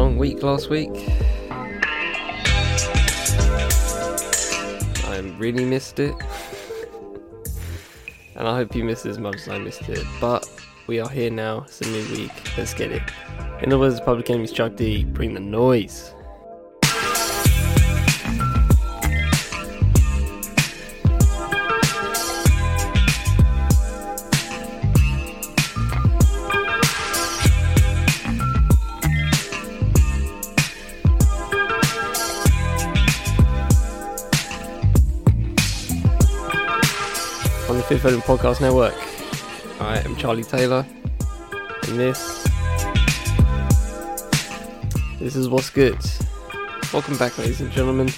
long week last week. I really missed it. and I hope you missed as much as I missed it. But we are here now. It's a new week. Let's get it. In other words, the Public Enemy's Chuck D, bring the noise. Fifth Podcast Network. I am Charlie Taylor, and this this is what's good. Welcome back, ladies and gentlemen.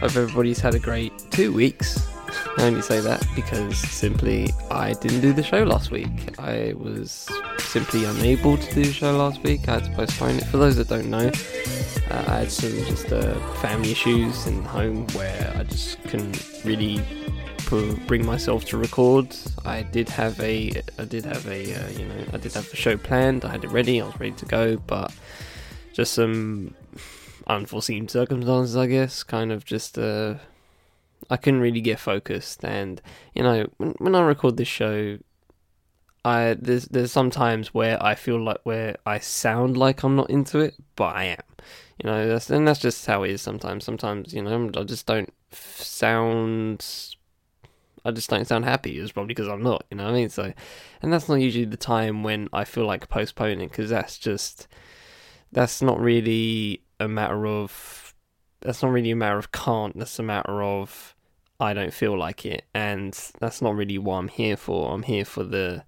Hope everybody's had a great two weeks. I only say that because simply I didn't do the show last week. I was simply unable to do the show last week. I had to postpone it. For those that don't know, uh, I had some just uh, family issues in home where I just couldn't really bring myself to record. I did have a, I did have a, uh, you know, I did have the show planned. I had it ready. I was ready to go, but just some unforeseen circumstances, I guess. Kind of just, uh, I couldn't really get focused, and you know, when, when I record this show. I there's there's some times where I feel like where I sound like I'm not into it, but I am. You know, that's and that's just how it is sometimes. Sometimes, you know, I just don't sound I just don't sound happy. It's probably because I'm not, you know what I mean? So, and that's not usually the time when I feel like postponing because that's just, that's not really a matter of, that's not really a matter of can't. That's a matter of I don't feel like it, and that's not really what I'm here for. I'm here for the,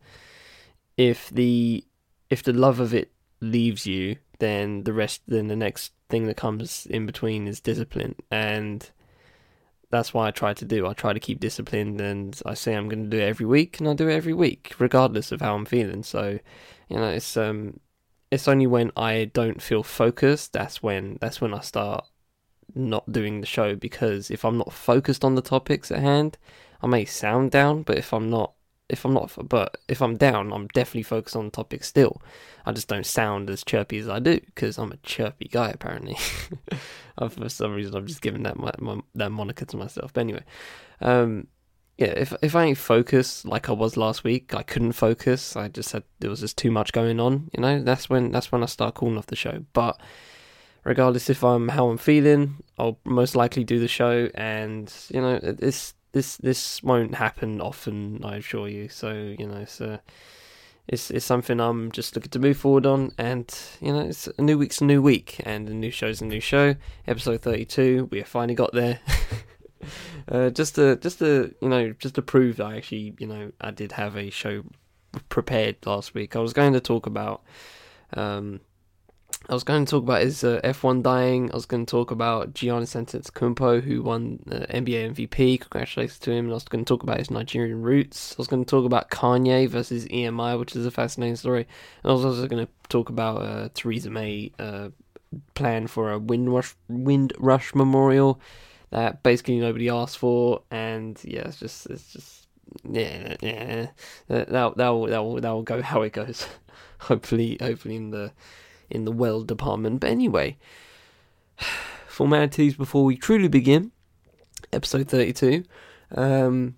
if the, if the love of it leaves you, then the rest, then the next thing that comes in between is discipline, and that's why I try to do. I try to keep disciplined, and I say I'm going to do it every week, and I do it every week, regardless of how I'm feeling. So, you know, it's um, it's only when I don't feel focused that's when that's when I start not doing the show because if I'm not focused on the topics at hand, I may sound down, but if I'm not if I'm not, but if I'm down, I'm definitely focused on the topic still. I just don't sound as chirpy as I do because I'm a chirpy guy apparently. For some reason, I'm just giving that my, my, that moniker to myself. But anyway, um, yeah, if if I ain't focused like I was last week, I couldn't focus. I just had there was just too much going on. You know, that's when that's when I start calling off the show. But regardless if I'm how I'm feeling, I'll most likely do the show, and you know, it's this this won't happen often, I assure you. So you know, it's it's it's something I'm just looking to move forward on, and you know, it's a new week's a new week, and a new show's a new show. Episode thirty two, we have finally got there. uh, just to just to you know just to prove that I actually you know I did have a show prepared last week. I was going to talk about um I was going to talk about his uh, F1 dying. I was going to talk about Giannis Antetokounmpo, who won NBA MVP. Congratulations to him. And I was going to talk about his Nigerian roots. I was going to talk about Kanye versus EMI, which is a fascinating story. And I was also going to talk about uh, Theresa May uh, plan for a Windrush Windrush Memorial that basically nobody asked for. And yeah, it's just it's just yeah yeah that that that will that will, that will go how it goes. hopefully, hopefully in the in the well department. But anyway, formalities before we truly begin. Episode 32. Um,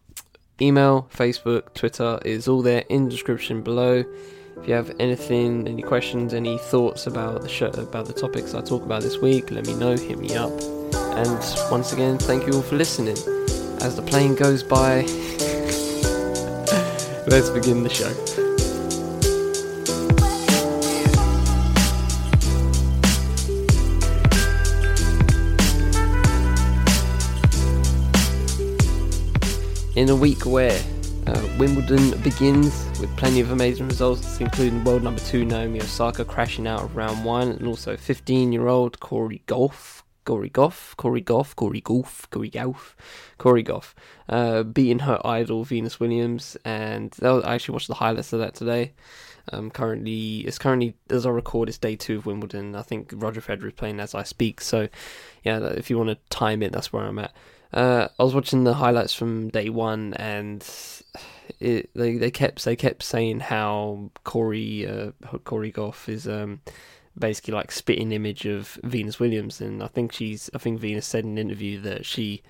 email, Facebook, Twitter is all there in the description below. If you have anything, any questions, any thoughts about the show, about the topics I talk about this week, let me know. Hit me up. And once again, thank you all for listening. As the plane goes by, let's begin the show. In a week where uh, Wimbledon begins with plenty of amazing results, including world number two Naomi Osaka crashing out of round one, and also 15-year-old Corey Golf, Corey Gauff, Corey Gauff, Corey Golf, Corey Golf, Corey Gauff, uh, beating her idol Venus Williams, and was, I actually watched the highlights of that today. Um, currently, it's currently as I record, it's day two of Wimbledon. I think Roger Federer is playing as I speak, so yeah, if you want to time it, that's where I'm at. Uh, I was watching the highlights from day one, and it, they they kept they kept saying how Corey uh, Corey Gauff is um basically like spitting image of Venus Williams, and I think she's I think Venus said in an interview that she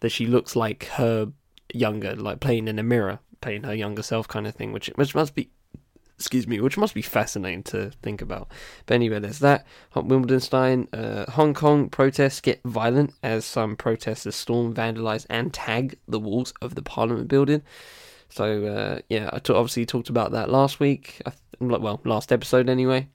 that she looks like her younger, like playing in a mirror, playing her younger self kind of thing, which which must be excuse me, which must be fascinating to think about. But anyway, there's that. Wimbledon uh, Hong Kong protests get violent as some protesters storm, vandalise, and tag the walls of the Parliament building. So uh, yeah, I t- obviously talked about that last week. well, last episode anyway.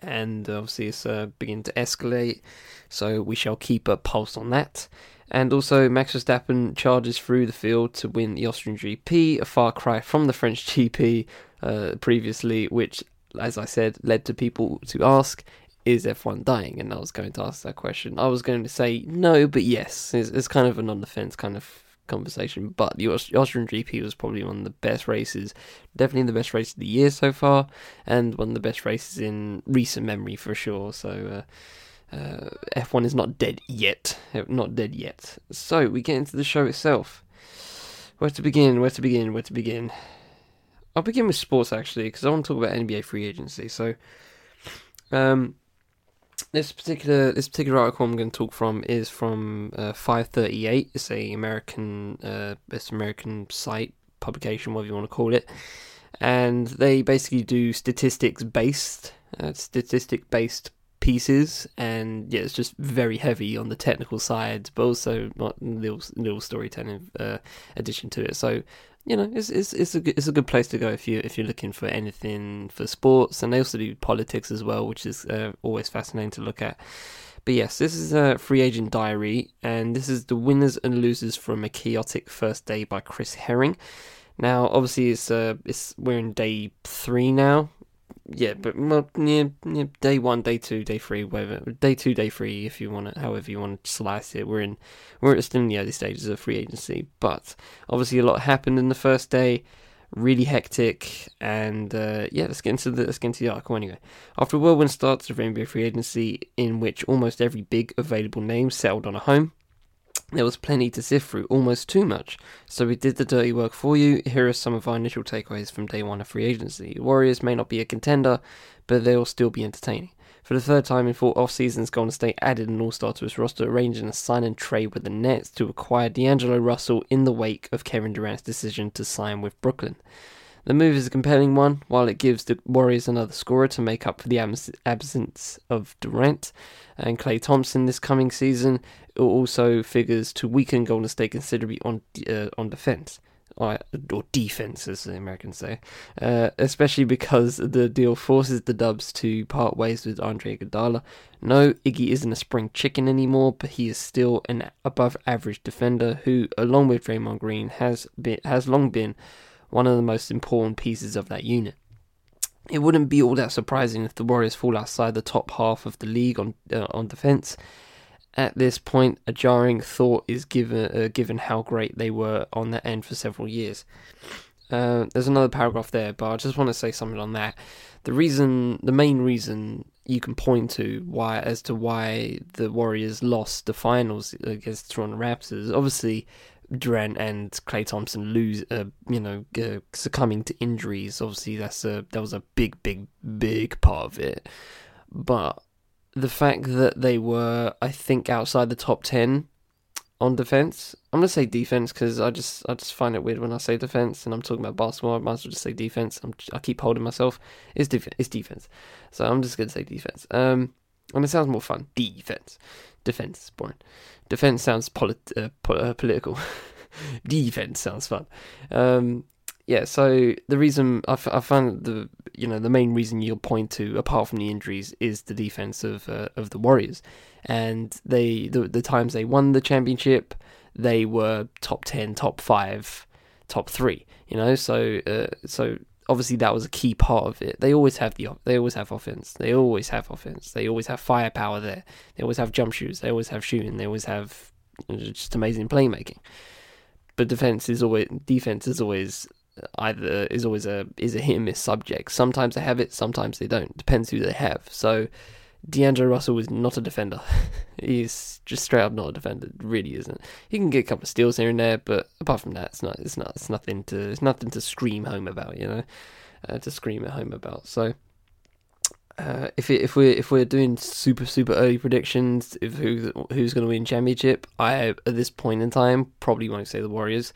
And obviously it's uh, beginning to escalate, so we shall keep a pulse on that. And also, Max Verstappen charges through the field to win the Austrian GP, a far cry from the French GP uh, previously, which, as I said, led to people to ask, is F1 dying? And I was going to ask that question. I was going to say no, but yes. It's, it's kind of a non defense kind of conversation. But the Austrian GP was probably one of the best races, definitely the best race of the year so far, and one of the best races in recent memory for sure. So, uh, uh, F1 is not dead yet. Not dead yet. So, we get into the show itself. Where to begin? Where to begin? Where to begin? I'll begin with sports actually, because I want to talk about NBA free agency. So, um, this particular this particular article I'm going to talk from is from uh, 538. It's a American uh, it's American site publication, whatever you want to call it, and they basically do statistics based uh, statistic based pieces, and yeah, it's just very heavy on the technical side, but also not little little storytelling uh, addition to it. So you know, it's it's it's a good, it's a good place to go if you if you're looking for anything for sports, and they also do politics as well, which is uh, always fascinating to look at. But yes, this is a free agent diary, and this is the winners and losers from a chaotic first day by Chris Herring. Now, obviously, it's uh, it's we're in day three now, yeah, but well, yeah, day one, day two, day three, whatever. Day two, day three, if you want it, however you want to slice it. We're in, we're still in the early stages of free agency, but obviously a lot happened in the first day, really hectic, and uh, yeah, let's get into the let's get into the article anyway. After a whirlwind start of NBA free agency, in which almost every big available name settled on a home, there was plenty to sift through, almost too much. So we did the dirty work for you. Here are some of our initial takeaways from day one of free agency. Warriors may not be a contender, but they'll still be entertaining. For the third time in four off seasons, Golden State added an all star to its roster, arranging a sign and trade with the Nets to acquire D'Angelo Russell in the wake of Kevin Durant's decision to sign with Brooklyn. The move is a compelling one, while it gives the Warriors another scorer to make up for the absence of Durant and Klay Thompson this coming season. It also figures to weaken Golden State considerably on uh, on defense. Or, or defense, as the Americans say, uh, especially because the deal forces the Dubs to part ways with Andre Iguodala. No, Iggy isn't a spring chicken anymore, but he is still an above-average defender who, along with Draymond Green, has been has long been one of the most important pieces of that unit. It wouldn't be all that surprising if the Warriors fall outside the top half of the league on uh, on defense. At this point, a jarring thought is given uh, given how great they were on that end for several years. Uh, there's another paragraph there, but I just want to say something on that. The reason, the main reason you can point to why as to why the Warriors lost the finals against the Toronto Raptors, obviously Durant and Klay Thompson lose, uh, you know, uh, succumbing to injuries. Obviously, that's a that was a big, big, big part of it. But the fact that they were, I think, outside the top ten on defense. I'm gonna say defense because I just I just find it weird when I say defense and I'm talking about basketball. I might as well just say defense. I'm, I keep holding myself. It's defense. It's defense. So I'm just gonna say defense. Um, and it sounds more fun. Defense, defense, boring. Defense sounds polit- uh, po- uh, political. Defense sounds fun. Um, yeah, so the reason I, f- I found the you know the main reason you'll point to apart from the injuries is the defense of uh, of the Warriors, and they the the times they won the championship they were top ten, top five, top three. You know, so uh, so obviously that was a key part of it. They always have the they always have offense. They always have offense. They always have firepower there. They always have jump shoots. They always have shooting. They always have just amazing playmaking. But defense is always defense is always either is always a is a hit and miss subject. Sometimes they have it, sometimes they don't. Depends who they have. So D'Angelo Russell is not a defender. He's just straight up not a defender. Really isn't. He can get a couple of steals here and there, but apart from that, it's not. It's not. It's nothing to. It's nothing to scream home about. You know, uh, to scream at home about. So, Uh, if it, if we're if we're doing super super early predictions of who who's going to win championship, I at this point in time probably won't say the Warriors.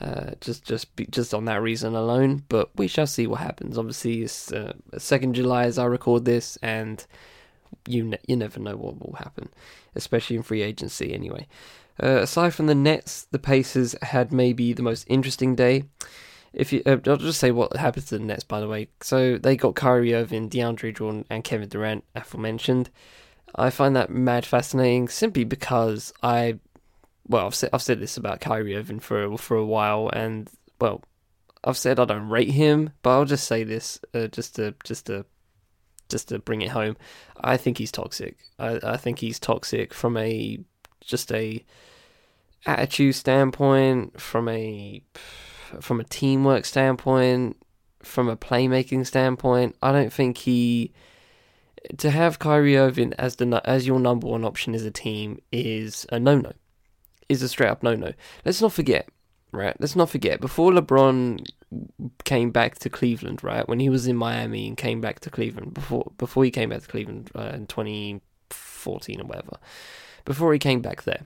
Uh, just just be, just on that reason alone, but we shall see what happens. Obviously, it's uh, second July as I record this, and you ne- you never know what will happen, especially in free agency. Anyway, uh, aside from the Nets, the Pacers had maybe the most interesting day if you, uh, I'll just say what happened to the Nets, by the way. So they got Kyrie Irving, DeAndre Jordan, and Kevin Durant, aforementioned. I find that mad fascinating simply because I, well, I've said I've said this about Kyrie Irving for for a while, and well, I've said I don't rate him, but I'll just say this uh, just to just to just to bring it home. I think he's toxic. I, I think he's toxic from a just a attitude standpoint, from a from a teamwork standpoint, from a playmaking standpoint, I don't think he to have Kyrie Irving as the as your number one option as a team is a no no, is a straight up no no. Let's not forget, right? Let's not forget before LeBron came back to Cleveland, right? When he was in Miami and came back to Cleveland before before he came back to Cleveland uh, in 2014 or whatever, before he came back there,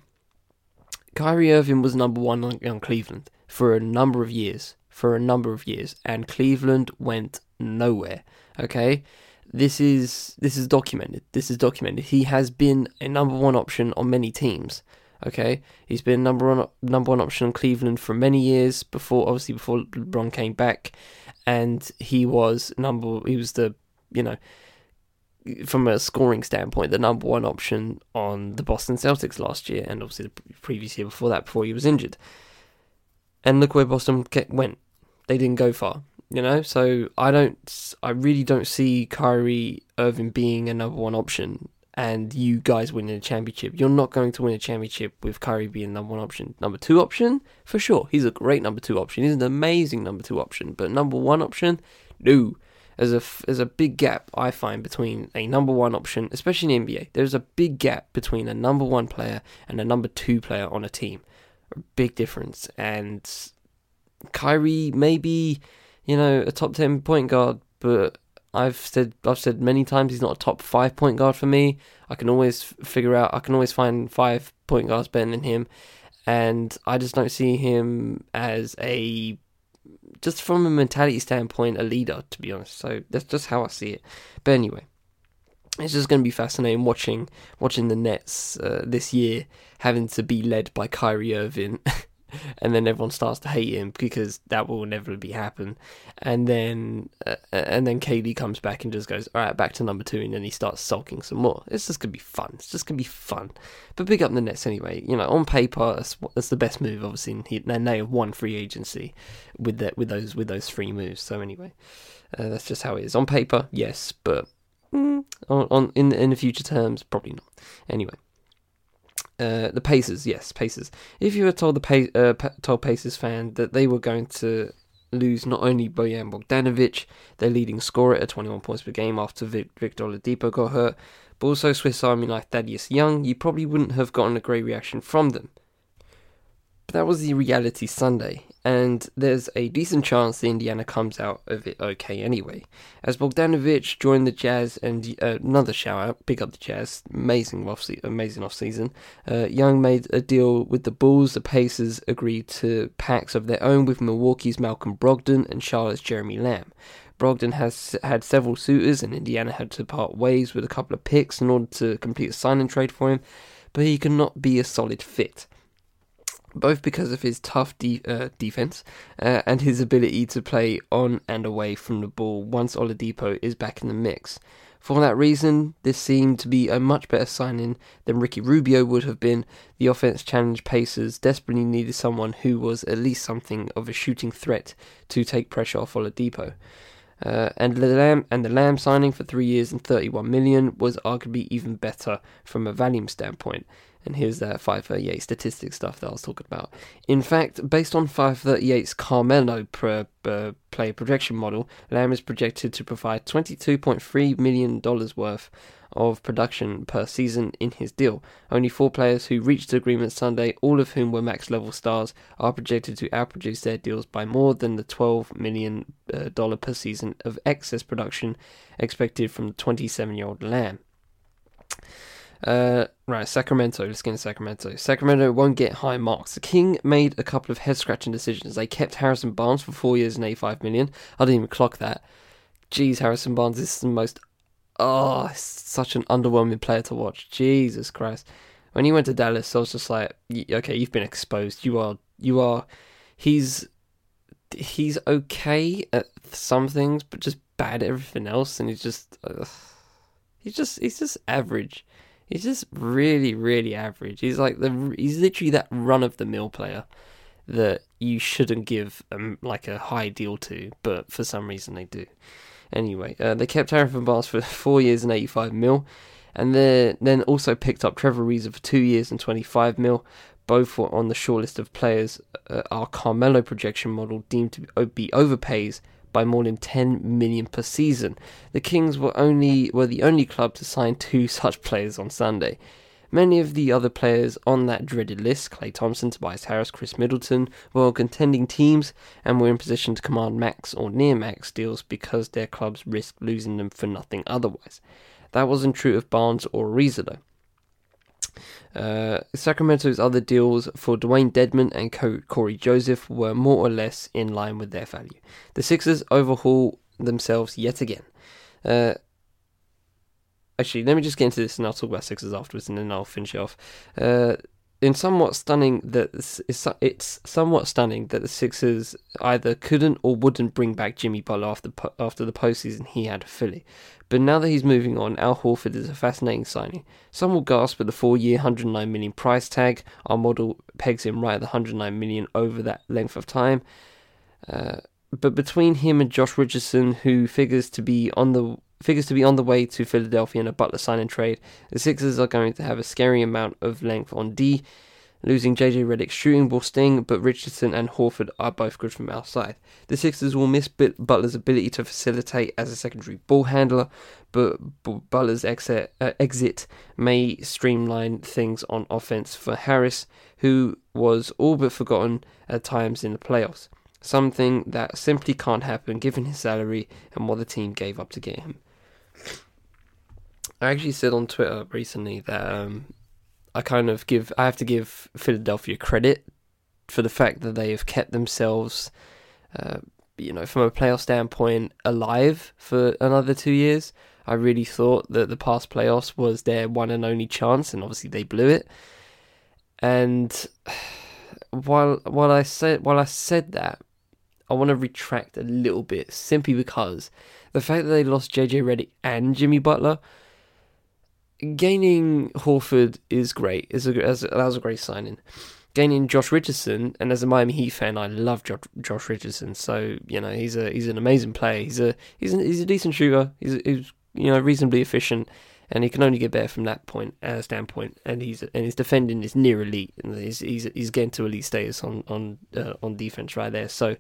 Kyrie Irving was number one on, on Cleveland for a number of years, for a number of years, and Cleveland went nowhere. Okay, this is this is documented. This is documented. He has been a number one option on many teams. Okay, he's been number one number one option on Cleveland for many years before, obviously before LeBron came back, and he was number. He was the you know from a scoring standpoint, the number one option on the Boston Celtics last year, and obviously the previous year before that, before he was injured. And look where Boston went. They didn't go far, you know? So I don't, I really don't see Kyrie Irving being a number one option and you guys winning a championship. You're not going to win a championship with Kyrie being number one option. Number two option, for sure. He's a great number two option. He's an amazing number two option. But number one option, no. There's a, there's a big gap, I find, between a number one option, especially in the NBA. There's a big gap between a number one player and a number two player on a team A big difference. And Kyrie maybe, you know, a top ten point guard, but I've said I've said many times he's not a top five point guard for me. I can always figure out I can always find five point guards better than him, and I just don't see him as a just from a mentality standpoint a leader to be honest. So that's just how I see it. But anyway, it's just going to be fascinating watching watching the Nets uh, this year having to be led by Kyrie Irving, and then everyone starts to hate him because that will never be happen, and then uh, and then KD comes back and just goes all right back to number two, and then he starts sulking some more. It's just gonna be fun. It's just gonna be fun. But big up the Nets anyway. You know, on paper that's, that's the best move. Obviously, and they have won free agency with that with those with those three moves. So anyway, uh, that's just how it is on paper. Yes, but Mm, on, on in in the future terms, probably not. Anyway, uh, the Pacers, yes, Pacers. If you were told the pa- uh, told Pacers fan that they were going to lose not only Bojan Bogdanovic, their leading scorer at 21 points per game after Vic- Victor Oladipo got hurt, but also Swiss Army knife Thaddeus Young, you probably wouldn't have gotten a great reaction from them. But that was the reality Sunday, and there's a decent chance the Indiana comes out of it okay anyway. As Bogdanovic joined the Jazz, and uh, another shout out, pick up the Jazz, amazing off amazing off season. Uh, Young made a deal with the Bulls. The Pacers agreed to packs of their own with Milwaukee's Malcolm Brogdon and Charlotte's Jeremy Lamb. Brogdon has had several suitors, and Indiana had to part ways with a couple of picks in order to complete a sign and trade for him, but he cannot be a solid fit both because of his tough de- uh, defense uh, and his ability to play on and away from the ball once Oladipo is back in the mix. For that reason, this seemed to be a much better signing than Ricky Rubio would have been. The offense challenge Pacers desperately needed someone who was at least something of a shooting threat to take pressure off Oladipo. Uh, and the Lamb and the Lamb signing for three years and 31 million was arguably even better from a value standpoint. And here's that 538 statistic stuff that I was talking about. In fact, based on 538's Carmelo per uh, player projection model, Lamb is projected to provide $22.3 million worth of production per season in his deal. Only four players who reached agreement Sunday, all of whom were max level stars, are projected to outproduce their deals by more than the $12 million uh, per season of excess production expected from the 27 year old Lamb. Uh, right, Sacramento. Let's get into Sacramento. Sacramento won't get high marks. The King made a couple of head scratching decisions. They kept Harrison Barnes for four years and 85 million. I didn't even clock that. Jeez, Harrison Barnes is the most. Oh, such an underwhelming player to watch. Jesus Christ. When he went to Dallas, I was just like, okay, you've been exposed. You are. You are. He's. He's okay at some things, but just bad at everything else. And he's just. Uh, he's just. He's just average. He's just really, really average. He's like the he's literally that run of the mill player that you shouldn't give um, like a high deal to, but for some reason they do. Anyway, uh, they kept Harrison Barnes for four years and 85 mil, and then also picked up Trevor Ariza for two years and 25 mil. Both were on the short list of players uh, our Carmelo projection model deemed to be overpays by more than 10 million per season. The Kings were only were the only club to sign two such players on Sunday. Many of the other players on that dreaded list, Klay Thompson, Tobias Harris, Khris Middleton, were on contending teams and were in position to command max or near max deals because their clubs risked losing them for nothing otherwise. That wasn't true of Barnes or Ariza though. Uh, Sacramento's other deals for Dewayne Dedmon and Cory Joseph were more or less in line with their value. The Sixers overhaul themselves yet again. Uh, actually, let me just get into this and I'll talk about Sixers afterwards and then I'll finish off. Uh, in somewhat stunning that it's somewhat stunning that the Sixers either couldn't or wouldn't bring back Jimmy Butler after after the postseason he had Philly. But now that he's moving on, Al Horford is a fascinating signing. Some will gasp at the four-year, 109 million price tag. Our model pegs him right at the 109 million over that length of time. Uh, but between him and Josh Richardson, who figures to be on the figures to be on the way to Philadelphia in a Butler signing trade, the Sixers are going to have a scary amount of length on D. Losing JJ Redick's shooting will sting, but Richardson and Horford are both good from outside. The Sixers will miss Butler's ability to facilitate as a secondary ball handler, but Butler's exit, uh, exit may streamline things on offense for Harris, who was all but forgotten at times in the playoffs. Something that simply can't happen given his salary and what the team gave up to get him. I actually said on Twitter recently that um, I kind of give I have to give Philadelphia credit for the fact that they have kept themselves, uh, you know, from a playoff standpoint, alive for another two years. I really thought that the past playoffs was their one and only chance, and obviously they blew it. And while while I said while I said that, I want to retract a little bit simply because the fact that they lost JJ Redick and Jimmy Butler gaining Horford is great. Is a that was a great signing. Gaining Josh Richardson, and as a Miami Heat fan, I love Josh, Josh Richardson. So you know he's a he's an amazing player. He's a he's he's a decent shooter. He's, he's you know reasonably efficient, and he can only get better from that point uh, standpoint. And he's and his defending is near elite. And he's he's, he's getting to elite status on on uh, on defense right there. So.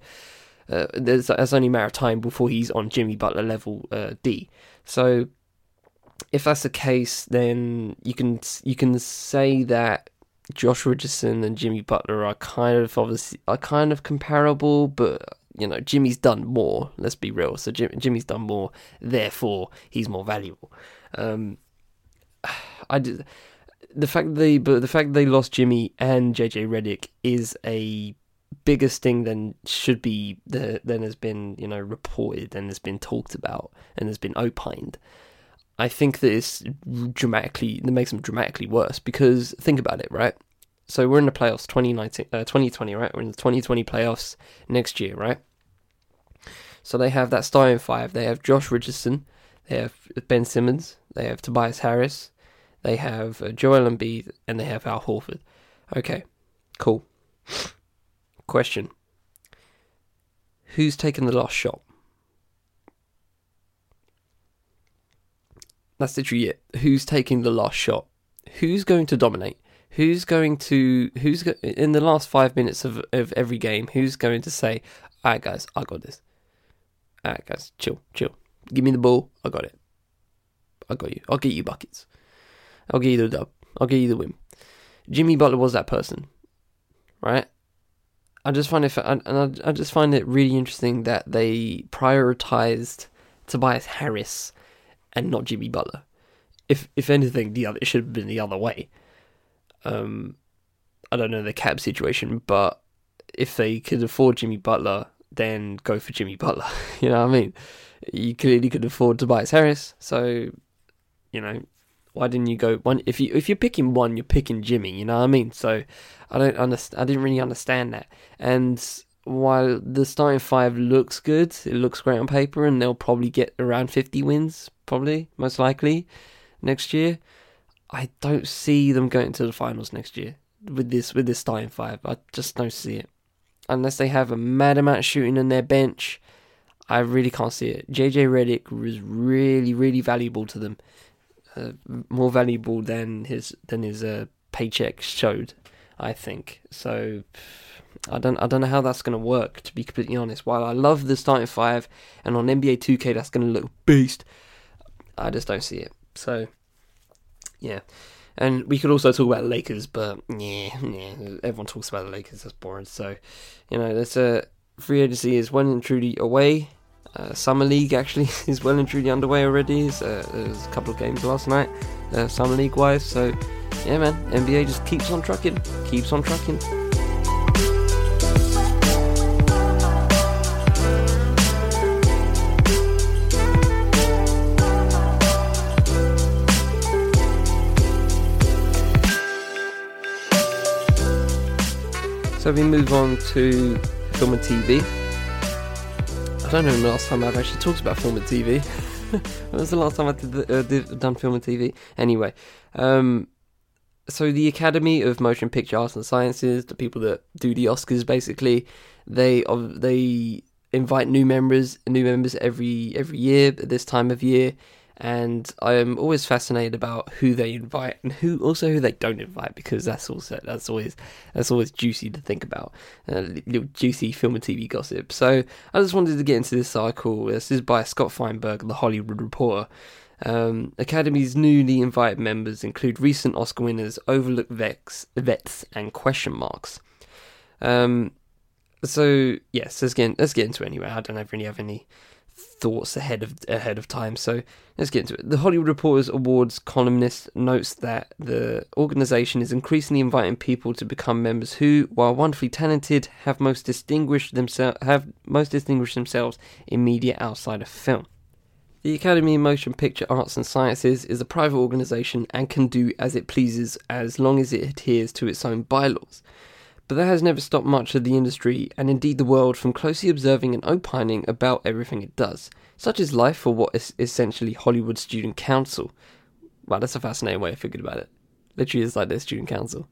Uh, there's, there's only a matter of time before he's on Jimmy Butler level uh, D. So if that's the case, then you can you can say that Josh Richardson and Jimmy Butler are kind of obviously are kind of comparable, but you know Jimmy's done more. Let's be real. So Jim, Jimmy's done more, therefore he's more valuable. Um, I did, the fact they but the fact they lost Jimmy and JJ Redick is a bigger sting than should be than has been you know reported and has been talked about and has been opined. I think that it's dramatically that makes them dramatically worse because think about it, right? So we're in the playoffs 2019, uh, 2020, right? We're in the 2020 playoffs next year, right? So they have that starting five. They have Josh Richardson, they have Ben Simmons, they have Tobias Harris, they have uh, Joel Embiid, and they have Al Horford. Okay, cool. Question: Who's taken the last shot? That's literally it. Who's taking the last shot? Who's going to dominate? Who's going to who's go, in the last five minutes of of every game? Who's going to say, "All right, guys, I got this. All right, guys, chill, chill. Give me the ball. I got it. I got you. I'll get you buckets. I'll get you the dub. I'll get you the win. Jimmy Butler was that person, right? I just find it, and I, I just find it really interesting that they prioritized Tobias Harris and not Jimmy Butler. If if anything, the other it should have been the other way. Um, I don't know the cap situation, but if they could afford Jimmy Butler, then go for Jimmy Butler. you know what I mean? You clearly could afford Tobias Harris, so you know why didn't you go one? If you if you're picking one, you're picking Jimmy. You know what I mean? So I don't understand. I didn't really understand that. And while the starting five looks good, it looks great on paper, and they'll probably get around 50 wins, probably most likely next year. I don't see them going to the finals next year with this with this starting five. I just don't see it unless they have a mad amount shooting on their bench. I really can't see it. JJ Redick was really, really valuable to them, uh, more valuable than his than his uh, paycheck showed. I think so. I don't I don't know how that's going to work. To be completely honest, while I love the starting five, and on NBA 2K that's going to look beast, I just don't see it. So, yeah. And we could also talk about the Lakers, but yeah, yeah, everyone talks about the Lakers. That's boring. So, you know, there's a free agency is well and truly away. Uh, Summer League actually is well and truly underway already. So, there's a couple of games last night, uh, Summer League wise. So, yeah, man, NBA just keeps on trucking, keeps on trucking. So we move on to film and TV. I don't know the last time I've actually talked about film and TV. when was the last time I did, uh, did done film and TV? Anyway, um, so the Academy of Motion Picture Arts and Sciences, the people that do the Oscars, basically, they they invite new members, new members every every year at this time of year, and I'm always fascinated about who they invite and who also who they don't invite because that's also that's always that's always juicy to think about, uh, little juicy film and TV gossip. So I just wanted to get into this article. This is by Scott Feinberg, The Hollywood Reporter. Um, Academy's newly invited members include recent Oscar winners, overlooked vets, vets and question marks. Um, so yes, let's get let's get into it anyway. I don't really have any thoughts ahead of ahead of time. So let's get into it. The Hollywood Reporters Awards columnist notes that the organization is increasingly inviting people to become members who, while wonderfully talented, have most distinguished themselves have most distinguished themselves in media outside of film. The Academy of Motion Picture Arts and Sciences is a private organisation and can do as it pleases as long as it adheres to its own bylaws. But that has never stopped much of the industry, and indeed the world, from closely observing and opining about everything it does. Such is life for what is essentially Hollywood Student Council. Wow, that's a fascinating way of thinking about it. Literally, it's like their student council.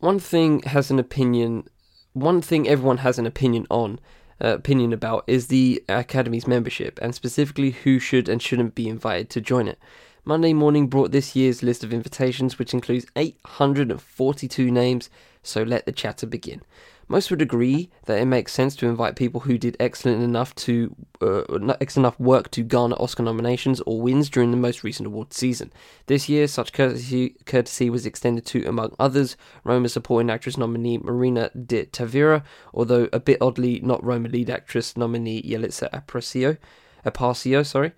One thing has an opinion, one thing everyone has an opinion on, uh, opinion about is the Academy's membership, and specifically who should and shouldn't be invited to join it. Monday morning brought this year's list of invitations, which includes 842 names, so let the chatter begin. Most would agree that it makes sense to invite people who did excellent enough to uh, excellent enough work to garner Oscar nominations or wins during the most recent award season. This year, such courtesy, courtesy was extended to, among others, Roma supporting actress nominee Marina de Tavira, although a bit oddly, not Roma lead actress nominee Yalitza Aparicio, Aparicio, sorry.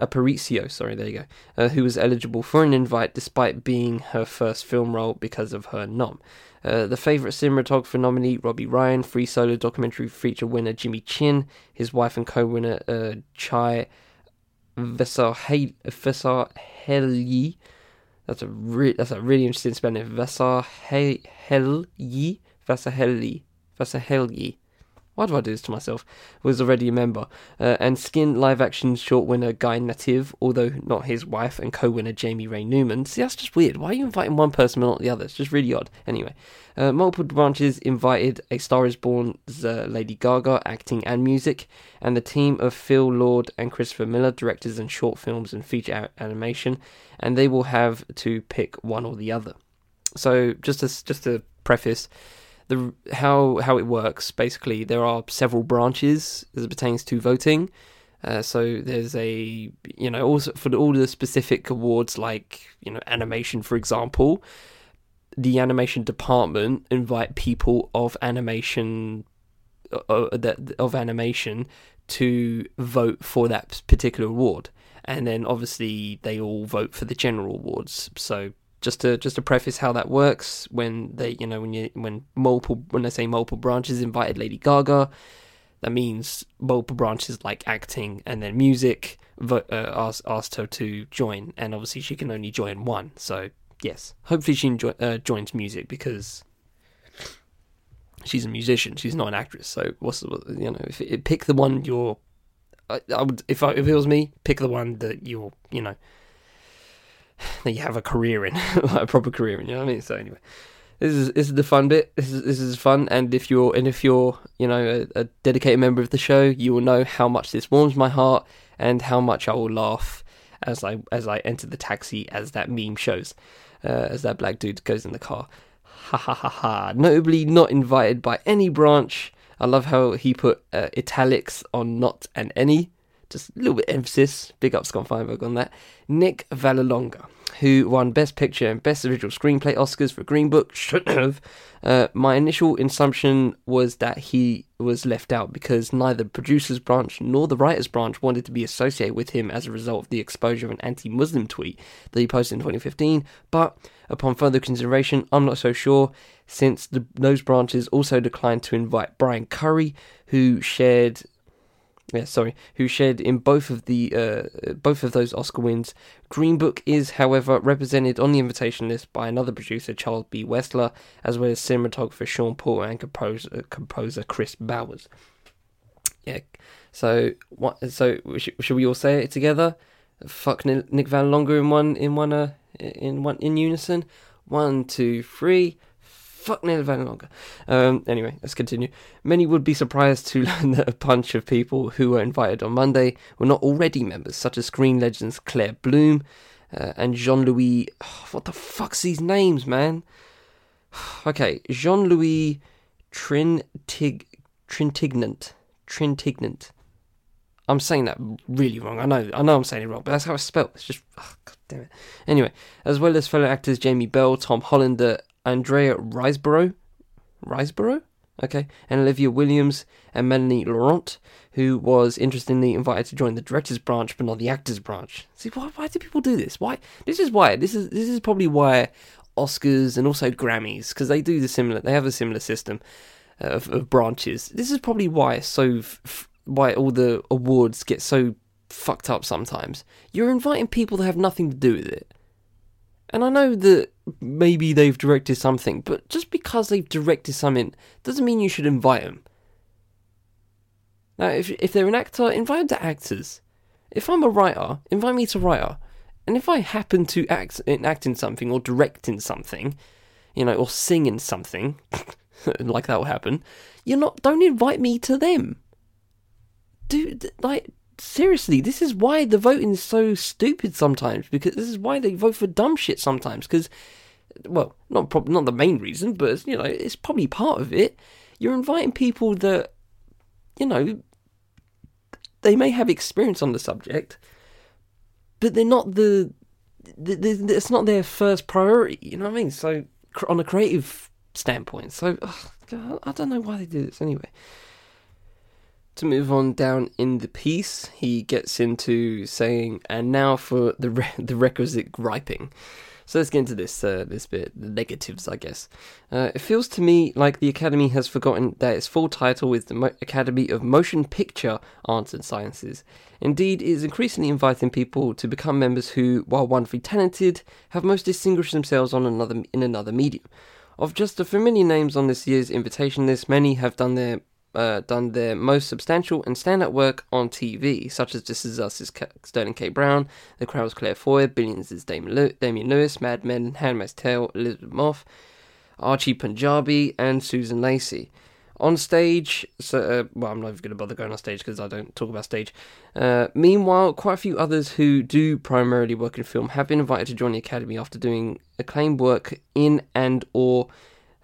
Aparicio, sorry, there you go, uh, who was eligible for an invite despite being her first film role because of her nom. Uh, the favourite cinematographer nominee, Robbie Ryan, free solo documentary feature winner Jimmy Chin, his wife and co winner uh, Chai Vasarhelyi. That's a re- that's a really interesting spelling. Vasarhelyi. Vasarhelyi. Vasarhelyi why do I do this to myself? Was already a member. Uh, and Skin live action short winner Guy Nativ, although not his wife, and co winner Jaime Ray Newman. See, that's just weird. Why are you inviting one person but not the other? It's just really odd. Anyway, uh, multiple branches invited A Star is Born's uh, Lady Gaga, acting and music, and the team of Phil Lord and Christopher Miller, directors and short films and feature animation, and they will have to pick one or the other. So, just to, just to preface, the how how it works. Basically there are several branches as it pertains to voting. Uh, so there's a you know also for all the specific awards like you know animation for example, the animation department invite people of animation uh, uh that of animation to vote for that particular award, and then obviously they all vote for the general awards. So just to just to preface how that works, when they you know when you when multiple when I say multiple branches invited Lady Gaga, that means multiple branches like acting and then music uh, asked asked her to join, and obviously she can only join one. So yes, hopefully she enjoy, uh, joins music because she's a musician. She's not an actress. So what's the, you know if it, pick the one you're. I, I would if I, if it was me, pick the one that you're you know that you have a career in, like a proper career in. You know what I mean? So anyway, this is this is the fun bit. This is this is fun, and if you're and if you're you know a, a dedicated member of the show, you will know how much this warms my heart and how much I will laugh as I as I enter the taxi as that meme shows, uh, as that black dude goes in the car. Ha ha ha ha! Notably not invited by any branch. I love how he put uh, italics on not and any. Just a little bit of emphasis. Big up Scott Feinberg on that. Nick Vallelonga who won Best Picture and Best Original Screenplay Oscars for Green Book, should have. Uh, my initial assumption was that he was left out because neither the producers branch nor the writers branch wanted to be associated with him as a result of the exposure of an anti-Muslim tweet that he posted in 2015. But upon further consideration, I'm not so sure since the, those branches also declined to invite Brian Currie, who shared yeah, sorry, who shared in both of the uh, both of those Oscar wins. Green Book is, however, represented on the invitation list by another producer, Charles B. Wessler, as well as cinematographer Sean Porter and composer, composer Kris Bowers. Yeah, so what? So should, we all say it together? Fuck Nick Vallelonga in one in one uh, in one in unison. One, two, three fuck Neil Vallelonga. Um, anyway, let's continue. Many would be surprised to learn that a bunch of people who were invited on Monday were not already members, such as screen legends Claire Bloom uh, and Jean Louis. Oh, what the fuck's these names, man? okay, Jean Louis Trintig Trintignant. Trintignant. I'm saying that really wrong. I know, I know, I'm saying it wrong, but that's how it's spelled. It's just, oh, god damn it. Anyway, as well as fellow actors Jamie Bell, Tom Hollander, Andrea Riseborough, Riseborough, okay, and Olivia Williams and Melanie Laurent, who was interestingly invited to join the directors branch but not the actors branch. See, why, why do people do this? Why? This is why. This is this is probably why Oscars and also Grammys because they do the similar. They have a similar system of, of branches. This is probably why so f- why all the awards get so fucked up sometimes. You're inviting people that have nothing to do with it. And I know that maybe they've directed something, but just because they've directed something doesn't mean you should invite them. Now, if if they're an actor, invite them to actors. If I'm a writer, invite me to writer. And if I happen to act in, act in something or direct in something, you know, or sing in something, like that will happen, you're not. Don't invite me to them. Do like seriously, this is why the voting is so stupid sometimes. Because this is why they vote for dumb shit sometimes. Because, well, not prob- not the main reason, but you know, it's probably part of it. You're inviting people that, you know, they may have experience on the subject, but they're not the. It's not their first priority. You know what I mean? So on a creative standpoint, so ugh, I don't know why they do this anyway to move on down in the piece, he gets into saying, "And now for the re- the requisite griping." So let's get into this uh, this bit, the negatives, I guess. Uh, it feels to me like the Academy has forgotten that its full title is the Mo- Academy of Motion Picture Arts and Sciences. Indeed, it is increasingly inviting people to become members who, while wonderfully talented, have most distinguished themselves on another in another medium. Of just the familiar names on this year's invitation list, many have done their uh, done their most substantial and standout work on TV, such as This Is Us' is Sterling K. Brown, The Crown's Claire Foy, Billions' Damian, Damian Lewis, Mad Men, Handmaid's Tale, Elisabeth Moss, Archie Panjabi, and Susan Lacy. On stage, so uh, well, I'm not even going to bother going on stage because I don't talk about stage. Uh, meanwhile, quite a few others who do primarily work in film have been invited to join the academy after doing acclaimed work in and or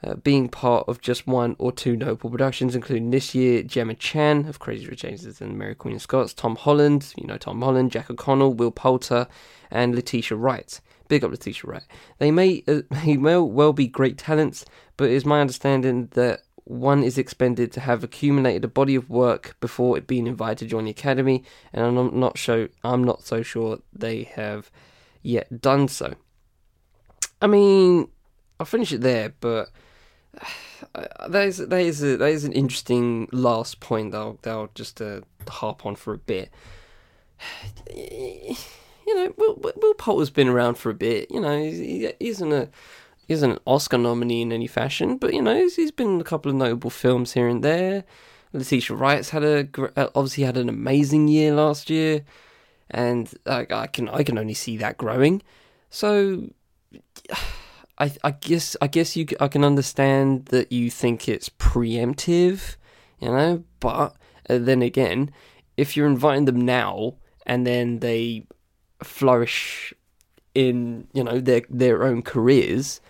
uh, being part of just one or two notable productions, including this year Gemma Chan of Crazy Rich Asians and Mary Queen of Scots, Tom Holland, you know Tom Holland, Jack O'Connell, Will Poulter, and Letitia Wright. Big up Letitia Wright. They may uh, he may well be great talents, but it's my understanding that one is expended to have accumulated a body of work before it being invited to join the academy, and I'm not sure. I'm not so sure they have yet done so. I mean, I'll finish it there, but that is that is a, that is an interesting last point. That I'll, that I'll just uh, harp on for a bit. You know, Will, Will Poulter's been around for a bit. You know, he, isn't a he isn't an Oscar nominee in any fashion, but you know, he's, he's been in a couple of notable films here and there. Letitia Wright's had a uh, obviously had an amazing year last year, and I, I can I can only see that growing. So, I I guess I guess you I can understand that you think it's preemptive, you know, but uh, then again, if you're inviting them now and then they flourish in you know their their own careers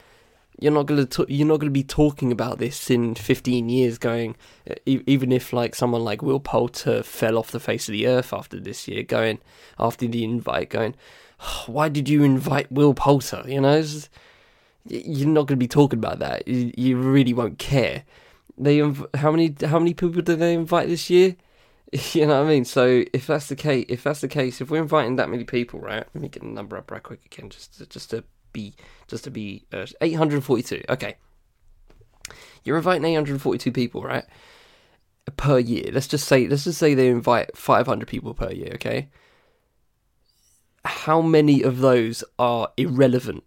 you're not going to you're not to be talking about this in 15 years going even if like someone like Will Poulter fell off the face of the earth after this year going after the invite going why did you invite Will Poulter? You know you're not going to be talking about that you, you really won't care they how many how many people did they invite this year you know what I mean so if that's the case if that's the case if we're inviting that many people right let me get the number up right quick again just to, just to be just to be uh, 842. Okay, you're inviting 842 people, right? Per year. Let's just say let's just say they invite 500 people per year. Okay, how many of those are irrelevant?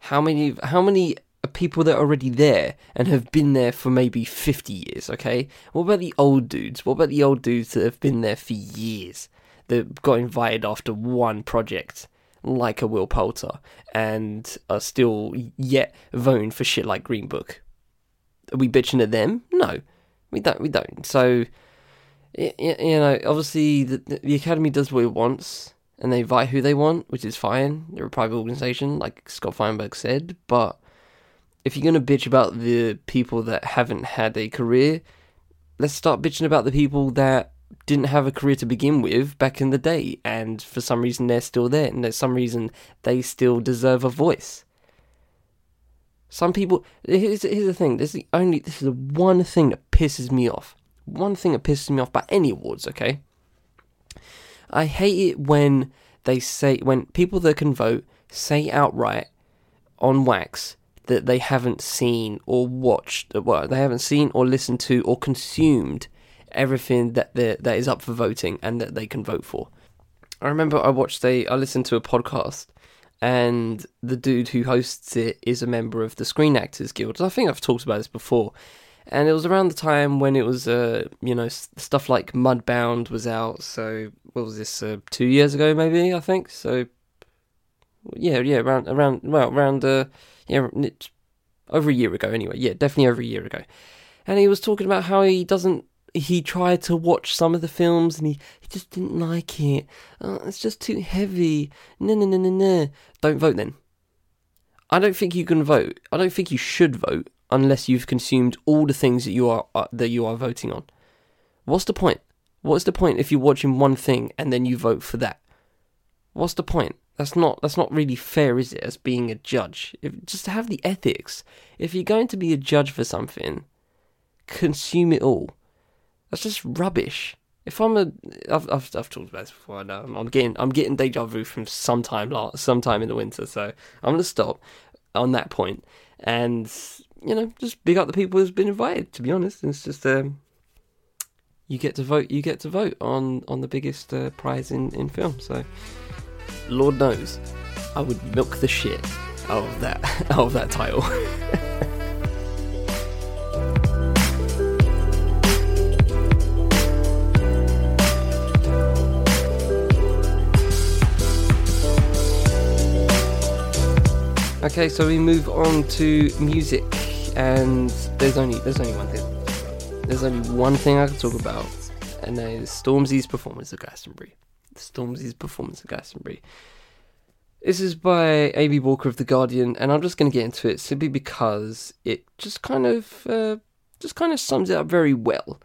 How many? How many people that are already there and have been there for maybe 50 years, okay? What about the old dudes? What about the old dudes that have been there for years that got invited after one project? like a Will Poulter and are still yet voting for shit like Green Book. Are we bitching at them? No, we don't. We don't. So, you know, obviously the, the Academy does what it wants and they invite who they want, which is fine. They're a private organization, like Scott Feinberg said. But if you're gonna bitch about the people that haven't had a career, let's start bitching about the people that didn't have a career to begin with back in the day, and for some reason they're still there, and for some reason they still deserve a voice. Some people. Here's, here's the thing. This is the only. This is the one thing that pisses me off. One thing that pisses me off about any awards. Okay. I hate it when they say when people that can vote say outright on wax that they haven't seen or watched. Well, they haven't seen or listened to or consumed everything that that is up for voting and that they can vote for. I remember I watched a I listened to a podcast and the dude who hosts it is a member of the Screen Actors Guild. I think I've talked about this before. And it was around the time when it was, uh, you know, stuff like Mudbound was out. So what was this? Uh, two years ago, maybe I think. So yeah, yeah, around around well, around uh, yeah, over a year ago. Anyway, yeah, definitely over a year ago. And he was talking about how he doesn't he tried to watch some of the films and he, he just didn't like it. Oh, it's just too heavy. No, no, no, no, no. Don't vote then. I don't think you can vote. I don't think you should vote unless you've consumed all the things that you are uh, that you are voting on. What's the point? What's the point if you're watching one thing and then you vote for that? What's the point? That's not that's not really fair, is it? As being a judge, if, just have the ethics. If you're going to be a judge for something, consume it all that's just rubbish. If I'm a, I've I've, I've talked about this before. I know I'm, I'm getting I'm getting deja vu from sometime last sometime in the winter. So I'm gonna stop on that point and you know just big up the people who's been invited. To be honest, it's just um, you get to vote. You get to vote on on the biggest uh, prize in in film. So Lord knows, I would milk the shit out of that out of that title. Okay, so we move on to music, and there's only there's only one thing. There's only one thing I can talk about, and that is Stormzy's performance at Glastonbury. Stormzy's performance at Glastonbury. This is by A.B. Walker of The Guardian, and I'm just going to get into it simply because it just kind of, uh, just kind of sums it up very well.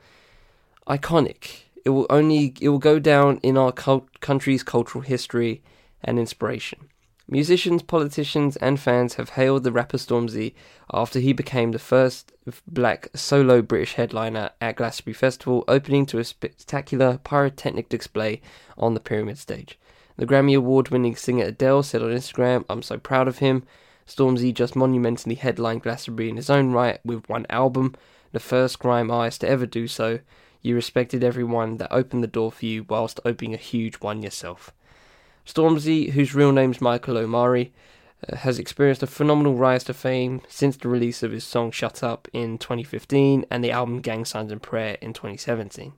Iconic. It will only, it will go down in our cult- country's cultural history and inspiration. Musicians, politicians, and fans have hailed the rapper Stormzy after he became the first black solo British headliner at Glastonbury Festival, opening to a spectacular pyrotechnic display on the Pyramid stage. The Grammy Award winning singer Adele said on Instagram, I'm so proud of him. Stormzy just monumentally headlined Glastonbury in his own right with one album, the first grime artist to ever do so. You respected everyone that opened the door for you whilst opening a huge one yourself. Stormzy, whose real name's Michael Omari, uh, has experienced a phenomenal rise to fame since the release of his song Shut Up in 2015 and the album Gang Signs and Prayer in 2017.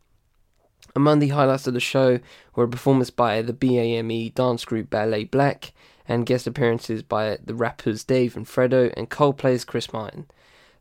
Among the highlights of the show were a performance by the BAME dance group Ballet Black and guest appearances by the rappers Dave and Fredo and Coldplay's Chris Martin.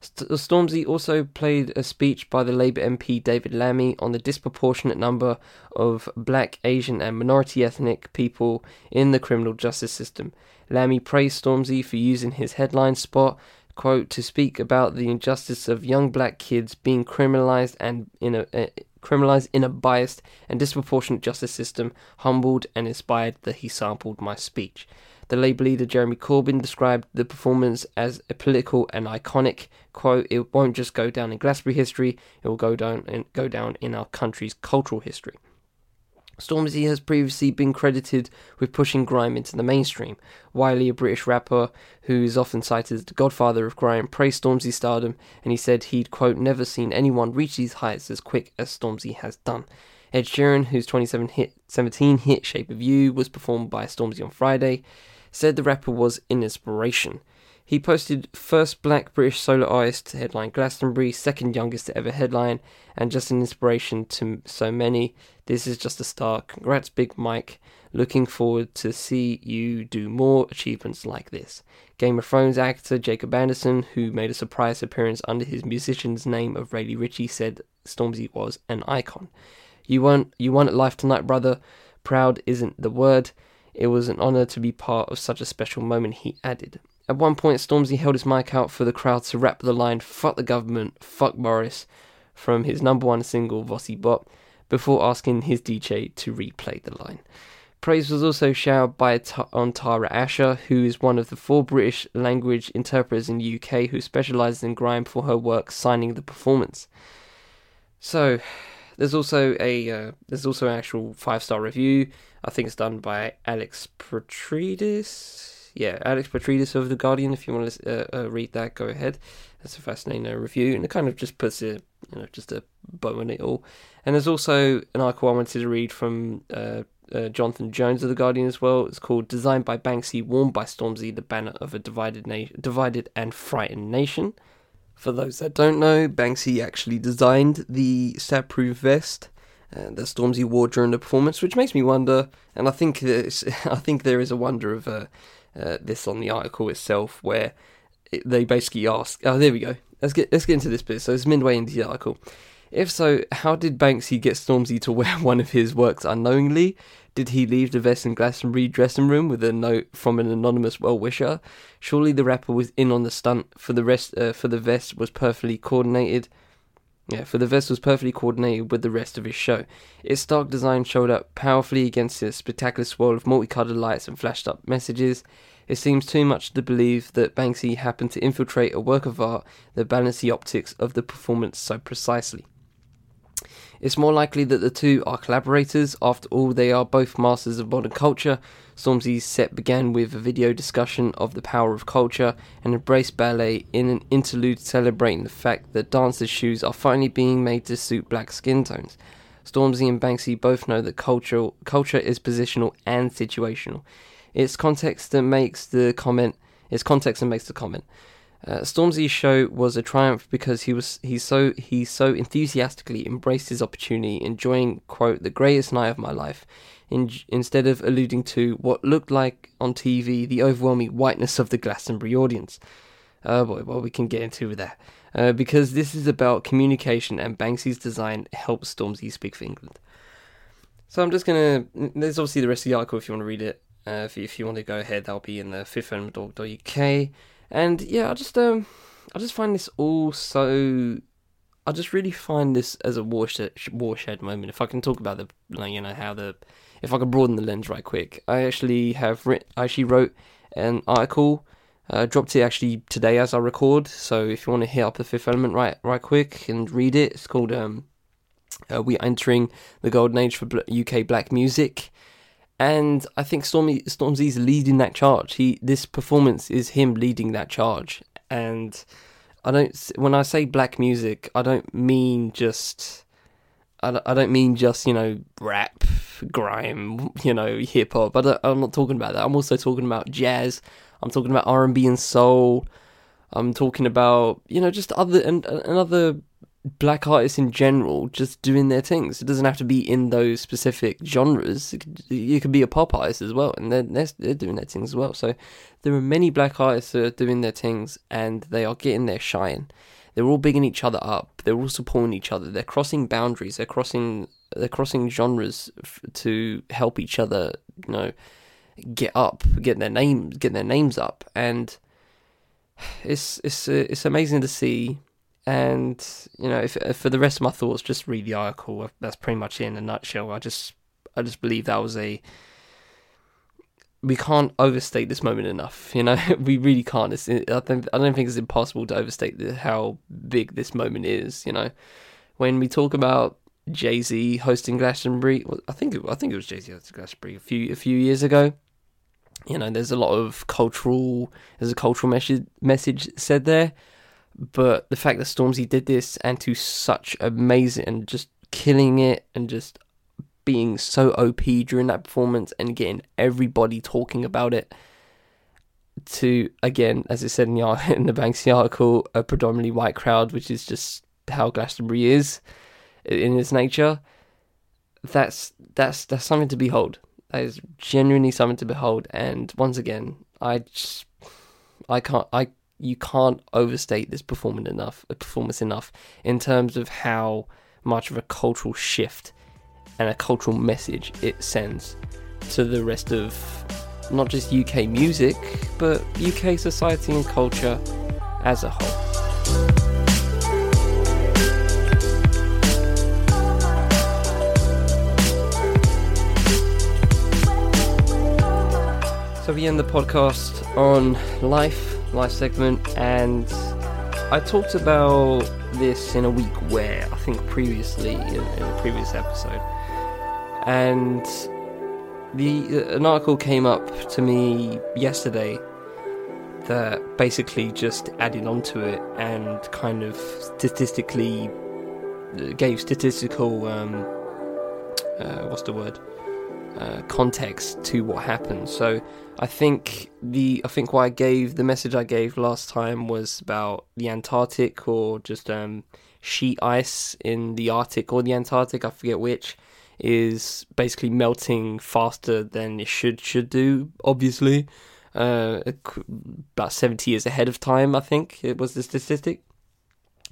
Stormzy also played a speech by the Labour MP David Lammy on the disproportionate number of black, Asian, and minority ethnic people in the criminal justice system. Lammy praised Stormzy for using his headline spot, quote, to speak about the injustice of young black kids being criminalized and in a uh, criminalized in a biased and disproportionate justice system, humbled and inspired that he sampled my speech. The Labour leader Jeremy Corbyn described the performance as a political and iconic. Quote, it won't just go down in Glastonbury history, it will go down and go down in our country's cultural history. Stormzy has previously been credited with pushing grime into the mainstream. Wiley, a British rapper who is often cited as the godfather of grime, praised Stormzy's stardom and he said he'd, quote, never seen anyone reach these heights as quick as Stormzy has done. Ed Sheeran, whose 2017 hit Shape of You was performed by Stormzy on Friday, said the rapper was an inspiration. He posted first black British solo artist to headline Glastonbury, second youngest to ever headline, and just an inspiration to so many. This is just a start. Congrats, Big Mike. Looking forward to see you do more achievements like this. Game of Thrones actor Jacob Anderson, who made a surprise appearance under his musician's name of Raleigh Ritchie, said Stormzy was an icon. You won, you won at life tonight, brother. Proud isn't the word. It was an honour to be part of such a special moment, he added. At one point, Stormzy held his mic out for the crowd to rap the line, fuck the government, fuck Boris, from his number one single, Vossi Bop, before asking his DJ to replay the line. Praise was also showered by on Tara Asher, who is one of the four British language interpreters in the UK who specialises in grime for her work signing the performance. So, there's also a uh, there's also an actual five star review. I think it's done by Alex Petridis. Yeah, Alex Petridis of the Guardian. If you want to uh, uh, read that, go ahead. That's a fascinating uh, review, and it kind of just puts a you know just a bow on it all. And there's also an article I wanted to read from uh, uh, Jonathan Jones of the Guardian as well. It's called "Designed by Banksy, Worn by Stormzy: The Banner of a Divided Na- Divided and Frightened Nation." For those that don't know, Banksy actually designed the stab-proof vest uh, that Stormzy wore during the performance, which makes me wonder. And I think I think there is a wonder of uh, uh, this on the article itself, where it, they basically ask. Oh, there we go. Let's get let's get into this bit. So it's midway into the article. If so, how did Banksy get Stormzy to wear one of his works unknowingly? Did he leave the vest in Glastonbury dressing room with a note from an anonymous well-wisher? Surely the rapper was in on the stunt. For the rest, uh, for the vest was perfectly coordinated. Yeah, for the vest was perfectly coordinated with the rest of his show. Its stark design showed up powerfully against a spectacular swirl of multicolored lights and flashed up messages. It seems too much to believe that Banksy happened to infiltrate a work of art that balanced the optics of the performance so precisely. It's more likely that the two are collaborators, after all, they are both masters of modern culture. Stormzy's set began with a video discussion of the power of culture and embraced ballet in an interlude celebrating the fact that dancers' shoes are finally being made to suit black skin tones. Stormzy and Banksy both know that culture, culture is positional and situational. It's context that makes the comment. It's context that makes the comment. Uh, Stormzy's show was a triumph because he was he so he so enthusiastically embraced his opportunity, enjoying quote the greatest night of my life, in, instead of alluding to what looked like on TV the overwhelming whiteness of the Glastonbury audience. Oh boy, well we can get into that uh, because this is about communication and Banksy's design helps Stormzy speak for England. So I'm just gonna. There's obviously the rest of the article if you want to read it. Uh, if, if you want to go ahead, that'll be in the fiftfeldog.uk. And yeah, I just um, I just find this all so. I just really find this as a watershed, watershed moment. If I can talk about the, like, you know, how the, if I can broaden the lens right quick, I actually have written, I actually wrote an article, uh, dropped it actually today as I record. So if you want to hit up the Fifth Element right, right quick and read it, it's called um, uh, "We Are Entering the Golden Age for UK Black Music." And I think Stormy Stormzy's leading that charge. He this performance is him leading that charge, and I don't. When I say black music, I don't mean just. I don't mean just you know rap, grime, you know hip hop. I I'm not talking about that. I'm also talking about jazz. I'm talking about R and B and soul. I'm talking about you know just other and, and other black artists in general just doing their things. It doesn't have to be in those specific genres. You could be a pop artist as well, and they're, they're doing their things as well. So there are many black artists that are doing their things, and they are getting their shine. They're all bigging each other up. They're all supporting each other. They're crossing boundaries. They're crossing they're crossing genres f- to help each other. You know, get up, get their names, get their names up, and it's it's it's amazing to see and you know, if, if, for the rest of my thoughts, just read the article. That's pretty much it in a nutshell. I just, I just believe that was a. We can't overstate this moment enough. You know, we really can't. It's, I don't, I don't think it's impossible to overstate the, how big this moment is. You know, when we talk about Jay Z hosting Glastonbury, I think it, I think it was Jay Z hosting Glastonbury a few a few years ago. You know, there's a lot of cultural, there's a cultural message message said there but the fact that Stormzy did this and to such amazing and just killing it and just being so OP during that performance and getting everybody talking about it to again, as I said in the in the Banksy article, a predominantly white crowd, which is just how Glastonbury is in its nature. That's that's that's something to behold. That is genuinely something to behold. And once again, I just I can't I you can't overstate this performance enough, uh, performance enough in terms of how much of a cultural shift and a cultural message it sends to the rest of not just UK music, but UK society and culture as a whole. So we end the podcast on life live segment, and I talked about this in a week where I think previously in, in a previous episode, and the an article came up to me yesterday that basically just added onto it and kind of statistically gave statistical um, uh, what's the word uh, context to what happened. So I think the I think what I gave the message I gave last time was about the Antarctic or just um, sheet ice in the Arctic or the Antarctic. I forget which is basically melting faster than it should should do. Obviously, uh, about seventy years ahead of time. I think it was the statistic,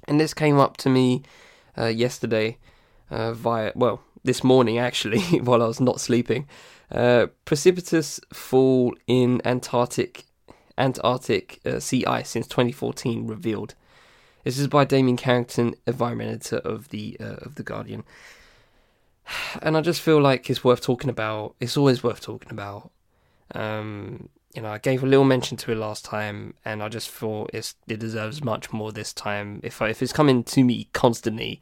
and this came up to me uh, yesterday uh, via well this morning actually while I was not sleeping. Uh, precipitous fall in Antarctic Antarctic uh, sea ice since 2014 revealed. This is by Damien Carrington, environment editor of the uh, of the Guardian. And I just feel like it's worth talking about. It's always worth talking about. Um, you know, I gave a little mention to it last time, and I just thought it deserves much more this time. If I, if it's coming to me constantly,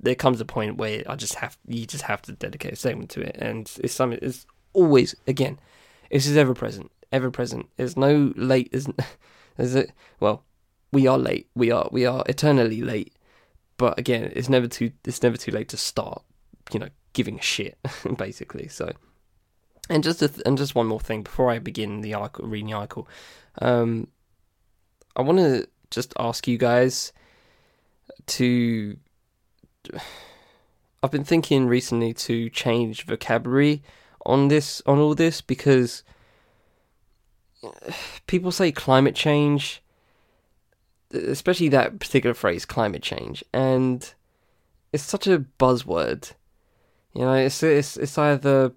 there comes a point where I just have you just have to dedicate a segment to it, and it's something. It's always again, this is ever present, ever present. There's no late. Isn't there's it? Well, we are late. We are we are eternally late. But again, it's never too it's never too late to start. You know, giving a shit basically. So, and just th- and just one more thing before I begin the article, reading the article, um, I want to just ask you guys to I've been thinking recently to change vocabulary on this on all this because people say climate change especially that particular phrase climate change and it's such a buzzword you know it's it's it's either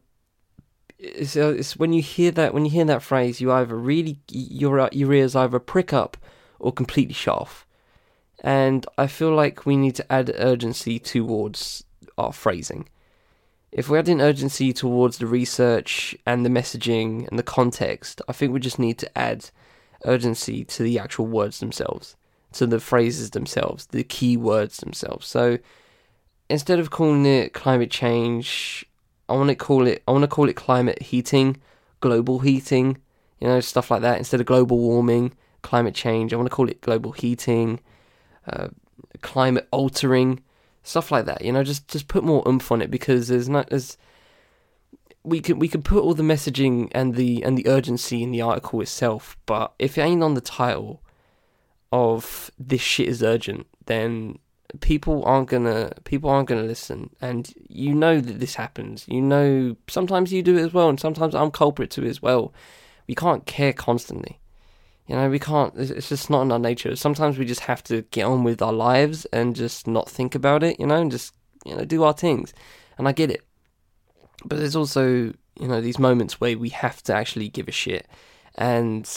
it's, uh, it's when you hear that when you hear that phrase, you either really your your ears either prick up or completely shut off. And I feel like we need to add urgency towards our phrasing. If we're adding urgency towards the research and the messaging and the context, I think we just need to add urgency to the actual words themselves, to the phrases themselves, the key words themselves. So instead of calling it climate change, I want to call it I want to call it climate heating, global heating, you know, stuff like that. Instead of global warming, climate change, I want to call it global heating, uh, climate altering, stuff like that. You know, just just put more oomph on it because there's not as we can we can put all the messaging and the and the urgency in the article itself, but if it ain't on the title of this shit is urgent, then people aren't gonna people aren't gonna listen. And you know that this happens. You know sometimes you do it as well, and sometimes I'm culprit to it as well. We can't care constantly. You know, we can't. It's just not in our nature. Sometimes we just have to get on with our lives and just not think about it. You know, and just you know do our things. And I get it, but there's also you know these moments where we have to actually give a shit. And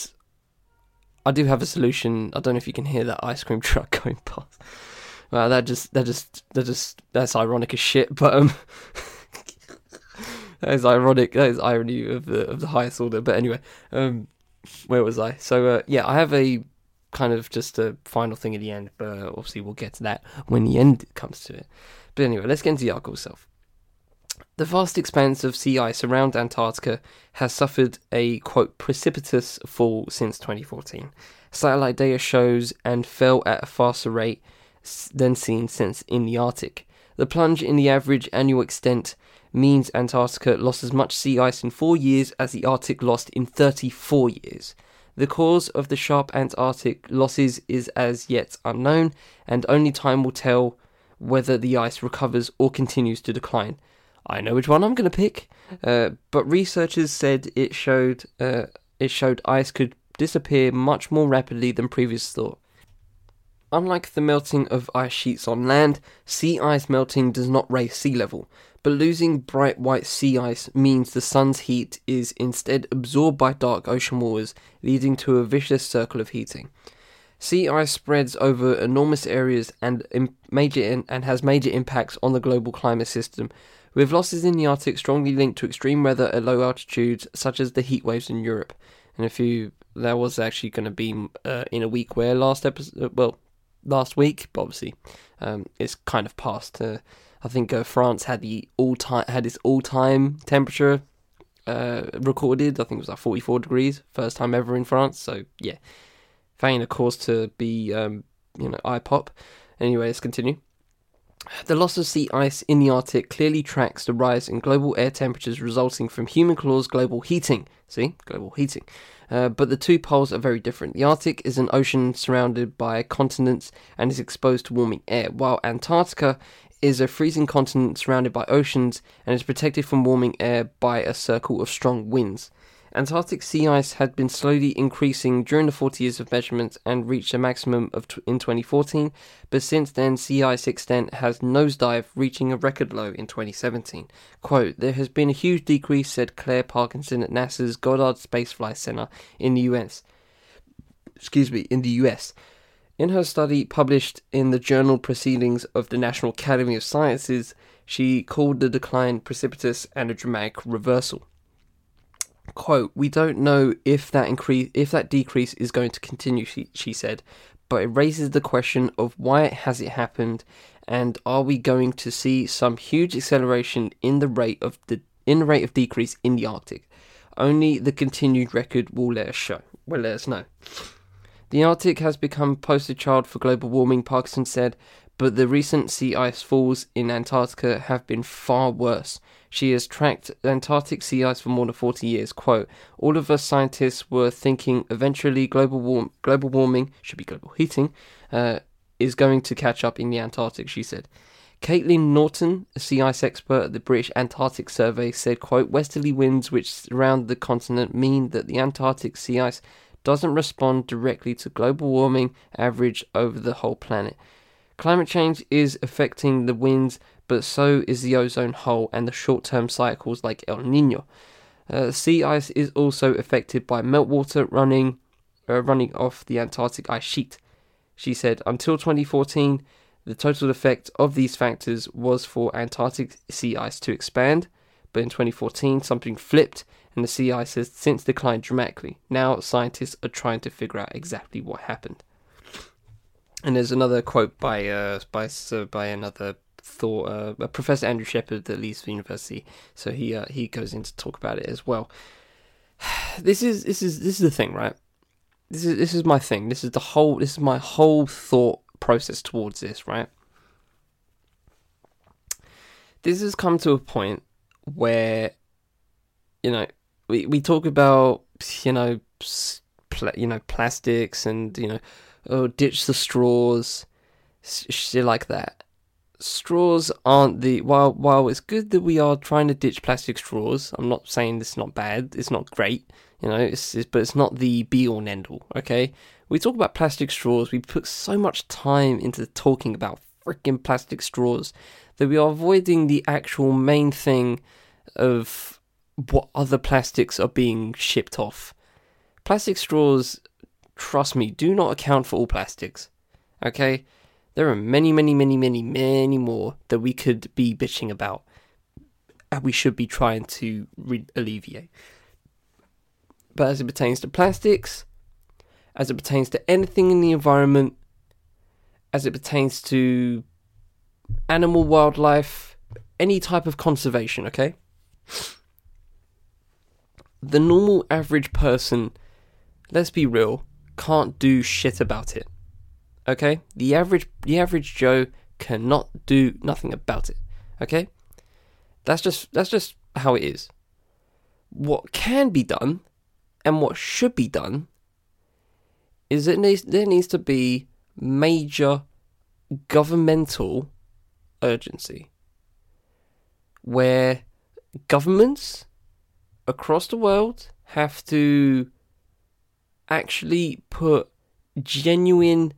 I do have a solution. I don't know if you can hear that ice cream truck going past. Well, that just that just that just that's ironic as shit. But um, that is ironic. That is irony of the of the highest order. But anyway, um where was I? So uh, yeah, I have a kind of just a final thing at the end, but obviously we'll get to that when the end comes to it. But anyway, let's get into the article itself. The vast expanse of sea ice around Antarctica has suffered a quote precipitous fall since 2014. Satellite data shows and fell at a faster rate than seen since in the Arctic. The plunge in the average annual extent means Antarctica lost as much sea ice in four years as the Arctic lost in 34 years. The cause of the sharp Antarctic losses is as yet unknown, and only time will tell whether the ice recovers or continues to decline. I know which one I'm going to pick, uh, but researchers said it showed uh, it showed ice could disappear much more rapidly than previous thought. Unlike the melting of ice sheets on land, sea ice melting does not raise sea level but losing bright white sea ice means the sun's heat is instead absorbed by dark ocean waters, leading to a vicious circle of heating. Sea ice spreads over enormous areas and major and has major impacts on the global climate system, with losses in the Arctic strongly linked to extreme weather at low altitudes, such as the heat waves in Europe. And if you, that was actually going to be uh, in a week where last episode, well, last week, but obviously, um, it's kind of past. Uh, I think uh, France had the all time had its all time temperature uh, recorded. I think it was like 44 degrees, first time ever in France. So yeah, fine, of course, to be um, you know eye pop. Anyway, let's continue. The loss of sea ice in the Arctic clearly tracks the rise in global air temperatures resulting from human caused global heating. See, global heating. Uh, but the two poles are very different. The Arctic is an ocean surrounded by continents and is exposed to warming air, while Antarctica is a freezing continent surrounded by oceans and is protected from warming air by a circle of strong winds. Antarctic sea ice had been slowly increasing during the 40 years of measurements and reached a maximum of t- in 2014, but since then sea ice extent has nosedived, reaching a record low in 2017. Quote, There has been a huge decrease, said Claire Parkinson at NASA's Goddard Space Flight Center in the US. Excuse me, in the US. In her study published in the journal Proceedings of the National Academy of Sciences, she called the decline precipitous and a dramatic reversal. Quote, we don't know if that increase if that decrease is going to continue, she, she said, but it raises the question of why it has it happened and are we going to see some huge acceleration in the rate of the in the rate of decrease in the Arctic? Only the continued record will let us show. Will let us know. The Arctic has become poster child for global warming, Parkinson said, but the recent sea ice falls in Antarctica have been far worse. She has tracked Antarctic sea ice for more than 40 years. Quote, All of us scientists were thinking eventually global, warm, global warming, should be global heating, uh, is going to catch up in the Antarctic, she said. Caitlin Norton, a sea ice expert at the British Antarctic Survey, said, quote, Westerly winds which surround the continent mean that the Antarctic sea ice doesn't respond directly to global warming average over the whole planet. Climate change is affecting the winds, but so is the ozone hole and the short term cycles like El Nino. Uh, sea ice is also affected by meltwater running uh, running off the Antarctic ice sheet. She said until 2014, the total effect of these factors was for Antarctic sea ice to expand, but in 2014 something flipped and the sea ice has since declined dramatically. Now scientists are trying to figure out exactly what happened. And there's another quote by uh, by uh, by another thought uh, Professor Andrew Shepherd at Leeds University. So he uh, he goes in to talk about it as well. This is this is this is the thing, right? This is this is my thing. This is the whole. This is my whole thought process towards this, right? This has come to a point where, you know, we we talk about you know, pl- you know, plastics and you know, oh, ditch the straws, shit like that. Straws aren't the while while it's good that we are trying to ditch plastic straws. I'm not saying this is not bad. It's not great, you know. It's, it's but it's not the be all and end all. Okay, we talk about plastic straws. We put so much time into talking about freaking plastic straws that we are avoiding the actual main thing of what other plastics are being shipped off. Plastic straws, trust me, do not account for all plastics. Okay? There are many, many, many, many, many more that we could be bitching about and we should be trying to re- alleviate. But as it pertains to plastics, as it pertains to anything in the environment, as it pertains to animal wildlife, any type of conservation, okay? The normal average person, let's be real, can't do shit about it. Okay? The average the average Joe cannot do nothing about it. Okay? That's just that's just how it is. What can be done and what should be done is that needs, there needs to be major governmental urgency where governments across the world have to actually put genuine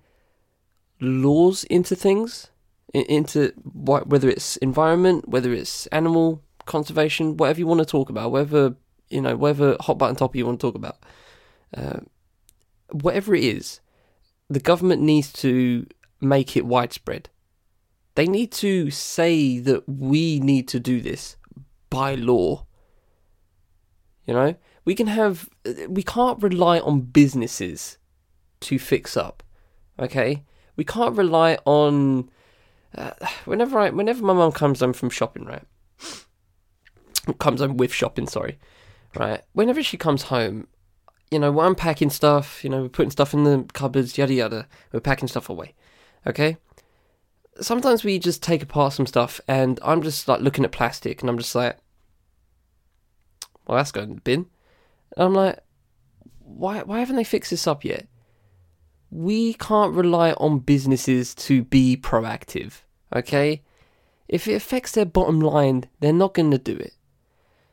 laws into things into whether it's environment whether it's animal conservation whatever you want to talk about whether you know whatever hot button topic you want to talk about uh, whatever it is, the government needs to make it widespread. They need to say that we need to do this by law. You know, we can have, we can't rely on businesses to fix up. Okay, we can't rely on. Uh, whenever I, whenever my mum comes home from shopping, right, comes home with shopping, sorry, right. Whenever she comes home, you know, we're unpacking stuff, you know, we're putting stuff in the cupboards, yada yada. We're packing stuff away. Okay? Sometimes we just take apart some stuff and I'm just like looking at plastic and I'm just like, well, that's going in the bin. And I'm like, why, why haven't they fixed this up yet? We can't rely on businesses to be proactive, okay? If it affects their bottom line, they're not going to do it.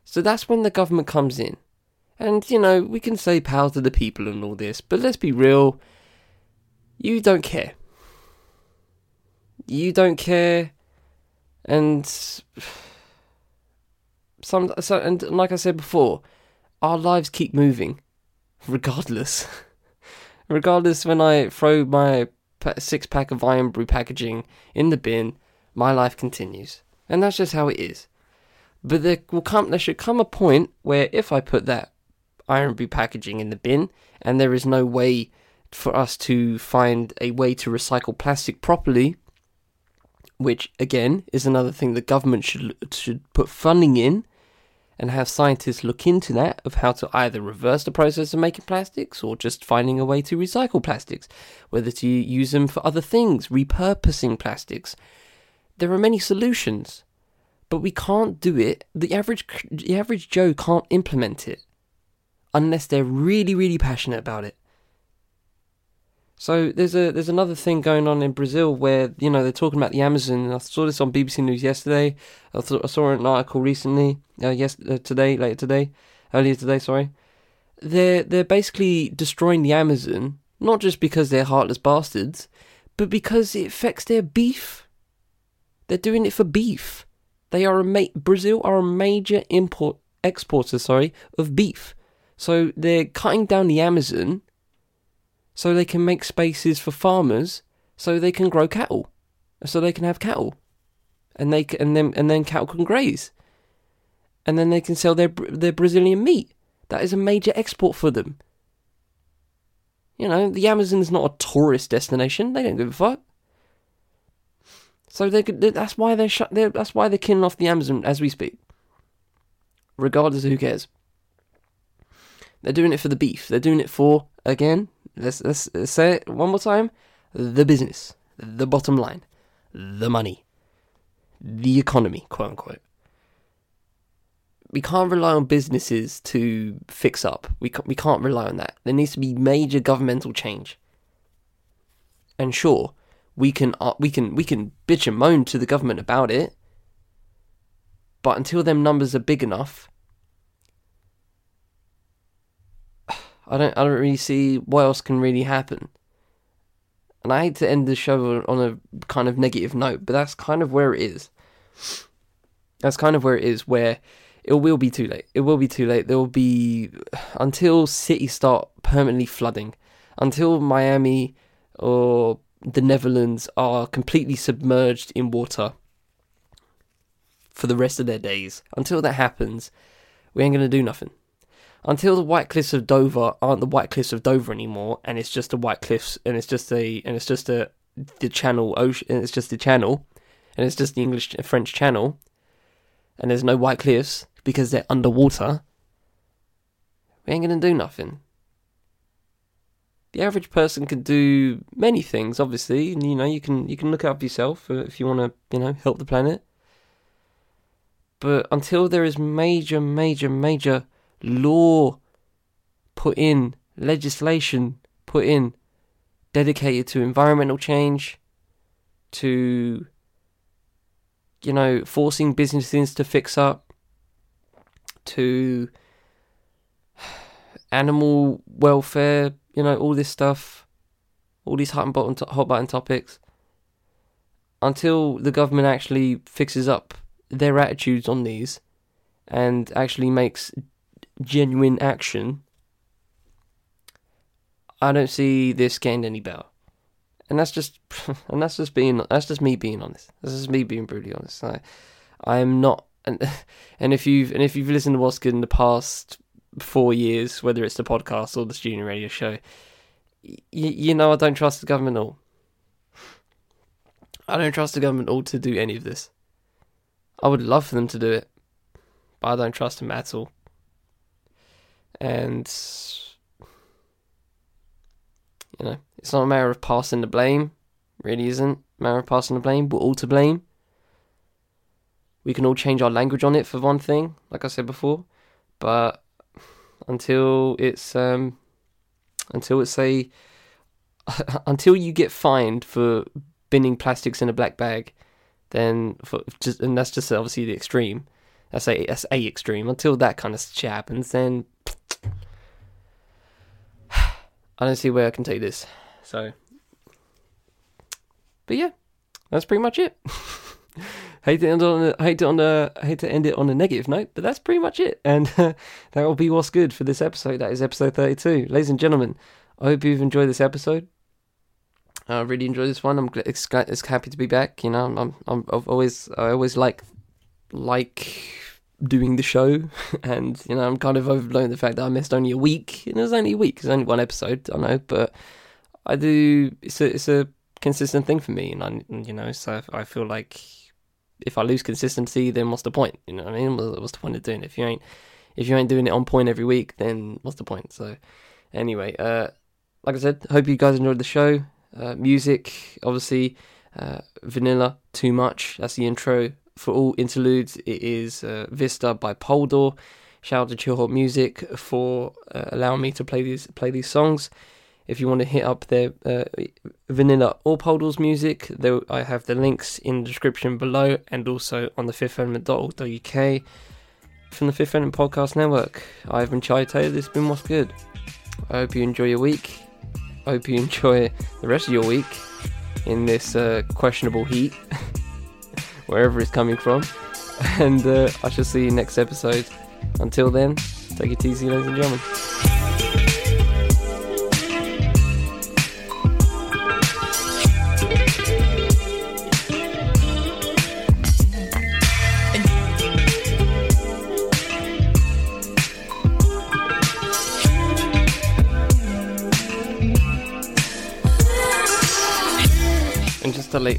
So that's when the government comes in and, you know, we can say power to the people and all this, but let's be real. You don't care. You don't care. And some so and like I said before, our lives keep moving regardless. regardless when I throw my six pack of Irn-Bru packaging in the bin, my life continues. And that's just how it is. But there will come there should come a point where if I put that Irn-Bru packaging in the bin, and there is no way for us to find a way to recycle plastic properly, which again is another thing the government should should put funding in and have scientists look into that of how to either reverse the process of making plastics or just finding a way to recycle plastics, whether to use them for other things, repurposing plastics. There are many solutions, but we can't do it. The average the average Joe can't implement it unless they're really, really passionate about it. So there's a there's another thing going on in Brazil where you know they're talking about the Amazon. I saw this on BBC News yesterday. I, th- I saw an article recently. Uh, yes, uh, today, later today, earlier today. Sorry, they're they're basically destroying the Amazon not just because they're heartless bastards, but because it affects their beef. They're doing it for beef. They are a ma- Brazil are a major import exporters, sorry, of beef. So they're cutting down the Amazon so they can make spaces for farmers so they can grow cattle. So they can have cattle. And they and then and then cattle can graze. And then they can sell their their Brazilian meat. That is a major export for them. You know, the Amazon's not a tourist destination. They don't give a fuck. So they that's why they're shut. They're, that's why they're killing off the Amazon as we speak. Regardless of who cares. They're doing it for the beef. They're doing it for again. Let's let's, say it one more time. The business, the bottom line, the money, the economy, quote unquote. We can't rely on businesses to fix up. We we can't rely on that. There needs to be major governmental change. And sure, we can uh, we can we can bitch and moan to the government about it. But until them numbers are big enough, I don't I don't really see what else can really happen. And I hate to end the show on a kind of negative note, but that's kind of where it is. That's kind of where it is, where it will be too late. It will be too late. There will be until cities start permanently flooding, until Miami or the Netherlands are completely submerged in water for the rest of their days. Until that happens, we ain't gonna do nothing. Until the White Cliffs of Dover aren't the White Cliffs of Dover anymore, and it's just the White Cliffs, and it's just a, and it's just a, the Channel Ocean, and it's just the Channel, and it's just the English French Channel, and there's no White Cliffs because they're underwater. We ain't gonna do nothing the average person can do many things. Obviously, and you know you can you can look up yourself if you want to you know help the planet. But until there is major, major, major law put in, legislation put in, dedicated to environmental change, to you know forcing businesses to fix up, to animal welfare you know, all this stuff, all these hot button, hot button topics, until the government actually fixes up their attitudes on these and actually makes genuine action, I don't see this getting any better. And that's just, and that's just being, that's just me being honest. This is me being brutally honest. I, I am not, and and if you've and if you've listened to What's Good in the past four years, whether it's the podcast or the student radio show, y- you know I don't trust the government at all. I don't trust the government at all to do any of this. I would love for them to do it, but I don't trust them at all. And you know, it's not a matter of passing the blame. Really isn't a matter of passing the blame. We're all to blame. We can all change our language on it for one thing, like I said before. But until it's um, until it's a until you get fined for binning plastics in a black bag, then for just and that's just obviously the extreme. That's a that's a extreme. Until that kind of shit happens, then I don't see where I can take this. So, but yeah, that's pretty much it. hate to end on a, hate to on a, hate to end it on a negative note, but that's pretty much it. And uh, that will be what's good for this episode. That is episode thirty-two, ladies and gentlemen. I hope you've enjoyed this episode. I really enjoyed this one. I'm it's happy to be back. You know, I'm, I'm I've always I always like like doing the show, and you know I'm kind of overblown the fact that I missed only a week. And it was only a week. It's only one episode. I know, but I do. It's a it's a consistent thing for me, and I you know so I feel like if I lose consistency, then what's the point? You know what I mean? What's the point of doing it? If you ain't if you ain't doing it on point every week, then what's the point? So anyway, uh, like I said, hope you guys enjoyed the show. Uh, music, obviously, uh, Vanilla, Too Much. That's the intro. For all interludes, it is uh, Vista by Poldoore. Shout out to Chill Hop Music for uh, allowing me to play these play these songs. If you want to hit up their uh, Vanilla or Poldoore's music, I have the links in the description below and also on the Fifth fifthelement.org.uk. From the Fifth Element Podcast Network, I've been Chai Taylor. This has been What's Good. I hope you enjoy your week. I hope you enjoy the rest of your week in this uh, questionable heat, wherever it's coming from. And uh, I shall see you next episode. Until then, take it easy, ladies and gentlemen.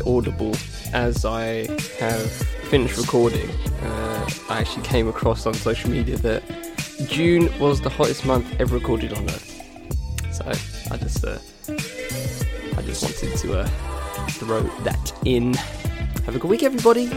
Audible as I have finished recording. Uh, I actually came across on social media that June was the hottest month ever recorded on Earth. So I just, uh, I just wanted to uh, throw that in. Have a good week, everybody.